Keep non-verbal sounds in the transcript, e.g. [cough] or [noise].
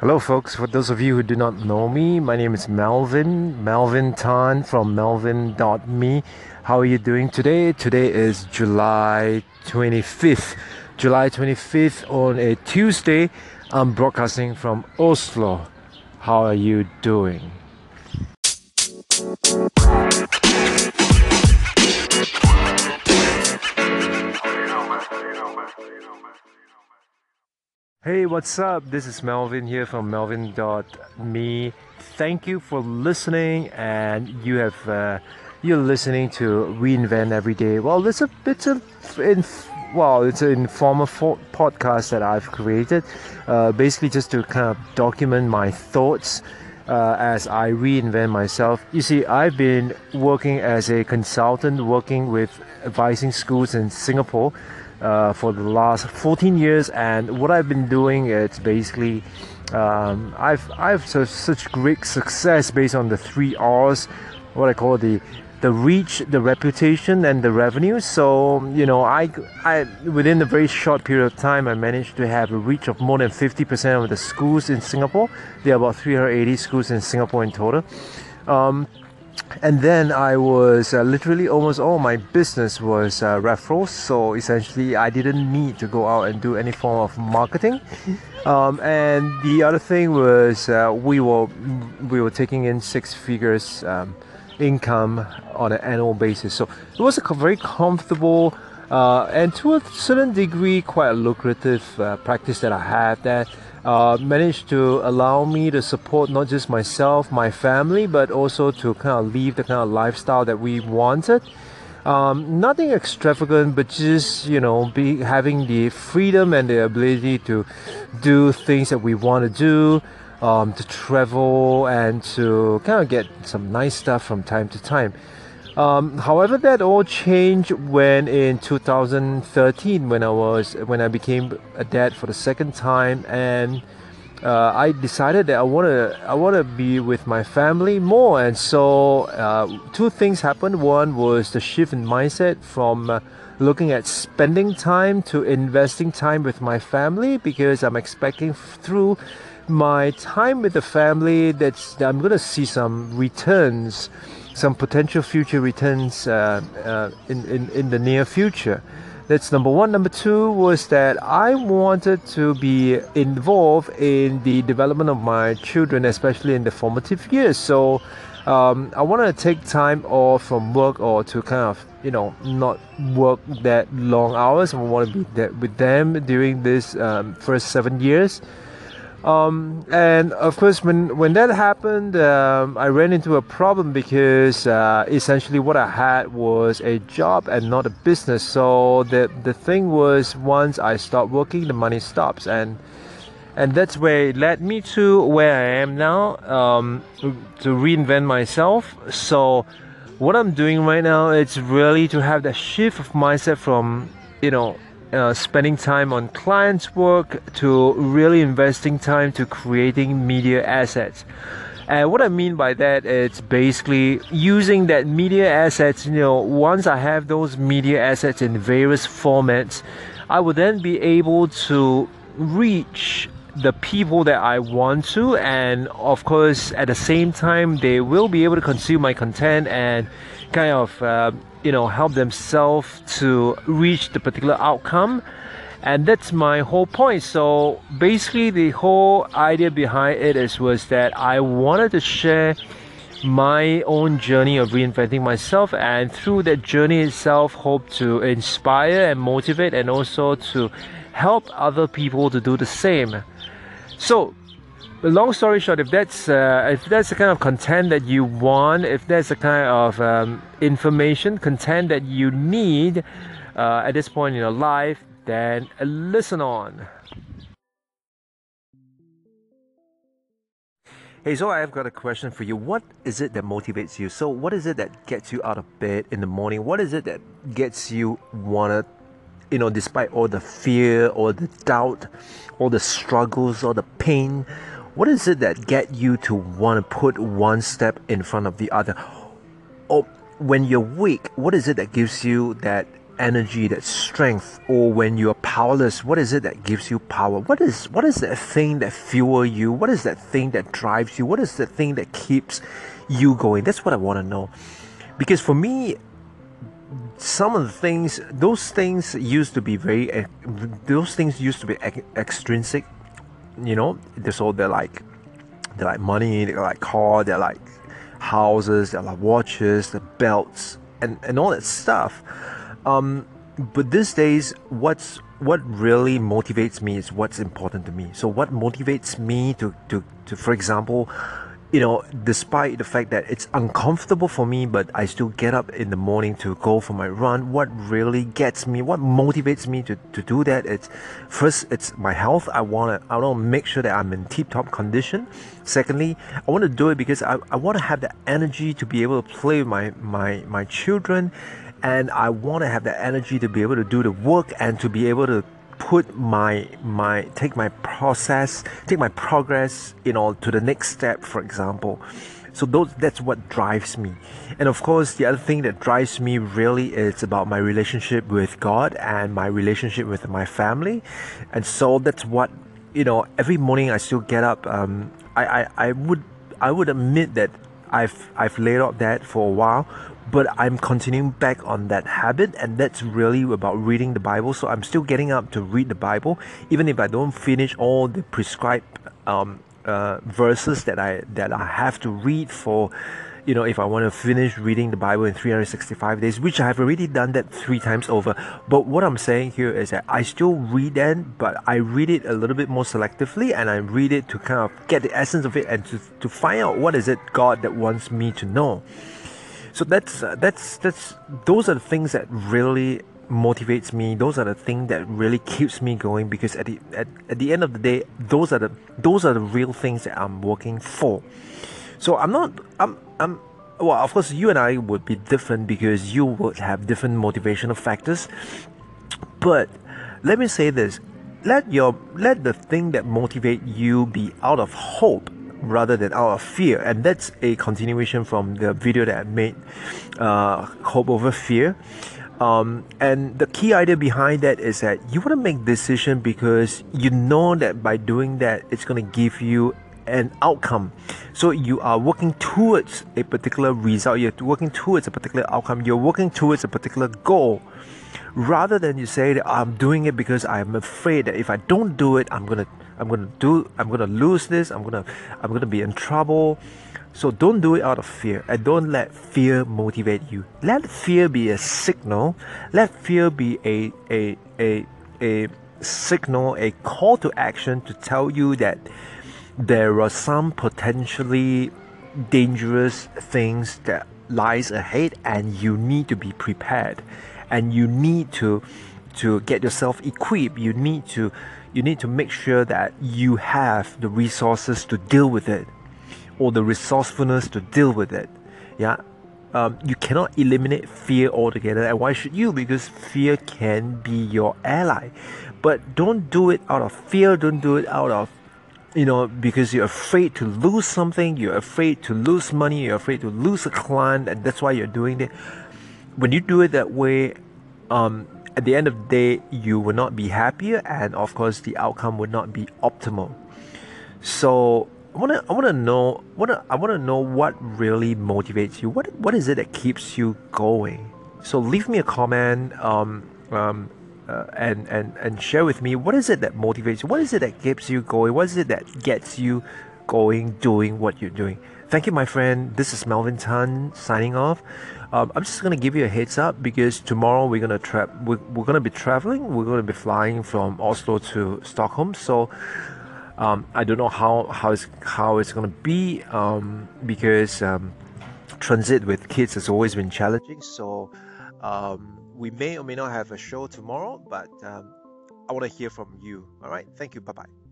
Hello, folks. For those of you who do not know me, my name is Melvin, Melvin Tan from melvin.me. How are you doing today? Today is July 25th. July 25th on a Tuesday. I'm broadcasting from Oslo. How are you doing? Hey, what's up? This is Melvin here from melvin.me. Thank you for listening and you have uh, you're listening to Reinvent Every Day. Well, it's a it's a in, well, it's an informal fo- podcast that I've created, uh, basically just to kind of document my thoughts uh, as I reinvent myself. You see, I've been working as a consultant, working with advising schools in Singapore uh, for the last 14 years, and what I've been doing is basically um, I've I've such great success based on the three R's, what I call the the reach, the reputation, and the revenue. So you know, I, I within a very short period of time, I managed to have a reach of more than 50% of the schools in Singapore. There are about 380 schools in Singapore in total. Um, and then I was uh, literally almost all my business was uh, referrals. So essentially, I didn't need to go out and do any form of marketing. [laughs] Um, and the other thing was uh, we were we were taking in six figures. Um, income on an annual basis. So it was a very comfortable uh, and to a certain degree quite a lucrative uh, practice that I have that uh, managed to allow me to support not just myself, my family, but also to kind of live the kind of lifestyle that we wanted. Um, nothing extravagant, but just you know, be having the freedom and the ability to do things that we want to do um, to travel and to kind of get some nice stuff from time to time. Um, however, that all changed when in 2013, when I was when I became a dad for the second time, and uh, I decided that I want to I want to be with my family more. And so, uh, two things happened. One was the shift in mindset from uh, looking at spending time to investing time with my family because I'm expecting through my time with the family that I'm to see some returns some potential future returns uh, uh, in, in, in the near future. That's number one. Number two was that I wanted to be involved in the development of my children especially in the formative years. So um, I wanted to take time off from work or to kind of you know not work that long hours. I want to be with them during this um, first seven years um, and of course, when, when that happened, um, I ran into a problem because uh, essentially what I had was a job and not a business. So the, the thing was, once I stop working, the money stops. And, and that's where it led me to where I am now um, to reinvent myself. So what I'm doing right now is really to have that shift of mindset from, you know, uh, spending time on clients' work to really investing time to creating media assets. And what I mean by that, it's basically using that media assets. You know, once I have those media assets in various formats, I will then be able to reach the people that I want to, and of course, at the same time, they will be able to consume my content and kind of uh, you know help themselves to reach the particular outcome. And that's my whole point. So basically the whole idea behind it is was that i wanted to share my own journey of reinventing myself and through that journey itself hope to inspire and motivate and also to help other people to do the same. So long story short, if that's uh, if that's the kind of content that you want, if that's the kind of um, information content that you need uh, at this point in your life, then listen on. Hey, so I've got a question for you. What is it that motivates you? So, what is it that gets you out of bed in the morning? What is it that gets you wanna, you know, despite all the fear, all the doubt, all the struggles, all the pain? What is it that get you to want to put one step in front of the other? Or when you're weak, what is it that gives you that energy, that strength, or when you're powerless, what is it that gives you power? What is what is that thing that fuel you? What is that thing that drives you? What is the thing that keeps you going? That's what I want to know. Because for me, some of the things, those things used to be very, eh, those things used to be extrinsic. You know, so they're like, they're like money, they're like car, they're like houses, they're like watches, the belts, and and all that stuff. Um, but these days, what's what really motivates me is what's important to me. So what motivates me to to, to for example, you know, despite the fact that it's uncomfortable for me, but I still get up in the morning to go for my run. What really gets me, what motivates me to, to do that? It's first, it's my health. I want to, I want to make sure that I'm in tip-top condition. Secondly, I want to do it because I, I want to have the energy to be able to play with my, my, my children. And I want to have the energy to be able to do the work and to be able to put my my take my process take my progress you know to the next step for example. So those that's what drives me. And of course the other thing that drives me really is about my relationship with god and my relationship with my family. And so that's what you know every morning i still get up um, I, I i would i would admit that i've i've laid out that for a while but I'm continuing back on that habit, and that's really about reading the Bible. So I'm still getting up to read the Bible, even if I don't finish all the prescribed um, uh, verses that I that I have to read for. You know, if I want to finish reading the Bible in 365 days, which I have already done that three times over. But what I'm saying here is that I still read them, but I read it a little bit more selectively and I read it to kind of get the essence of it and to, to find out what is it God that wants me to know. So that's uh, that's that's those are the things that really motivates me. Those are the things that really keeps me going because at the at, at the end of the day those are the those are the real things that I'm working for so I'm not I'm I'm well of course you and I would be different because you would have different motivational factors but let me say this let your let the thing that motivate you be out of hope rather than out of fear. And that's a continuation from the video that I made, uh, Hope Over Fear. Um, and the key idea behind that is that you want to make decision because you know that by doing that, it's going to give you an outcome. So you are working towards a particular result. You're working towards a particular outcome. You're working towards a particular goal. Rather than you say that I'm doing it because I'm afraid that if I don't do it, I'm gonna I'm gonna do I'm gonna lose this. I'm gonna I'm gonna be in trouble. So don't do it out of fear and don't let fear motivate you. Let fear be a signal. Let fear be a a a a signal, a call to action to tell you that there are some potentially dangerous things that lies ahead and you need to be prepared. And you need to to get yourself equipped. You need to you need to make sure that you have the resources to deal with it or the resourcefulness to deal with it. Yeah? Um, you cannot eliminate fear altogether. And why should you? Because fear can be your ally. But don't do it out of fear. Don't do it out of you know because you're afraid to lose something you're afraid to lose money you're afraid to lose a client and that's why you're doing it when you do it that way um, at the end of the day, you will not be happier, and of course, the outcome would not be optimal. So, I wanna, I wanna know, wanna, I wanna know what really motivates you. What, what is it that keeps you going? So, leave me a comment, um, um, uh, and and and share with me what is it that motivates you. What is it that keeps you going? What is it that gets you going, doing what you're doing? Thank you, my friend. This is Melvin Tan signing off. Um, I'm just gonna give you a heads up because tomorrow we're gonna tra- we're, we're gonna be traveling. We're gonna be flying from Oslo to Stockholm. So um, I don't know how how it's how it's gonna be um, because um, transit with kids has always been challenging. So um, we may or may not have a show tomorrow, but um, I want to hear from you. All right. Thank you. Bye bye.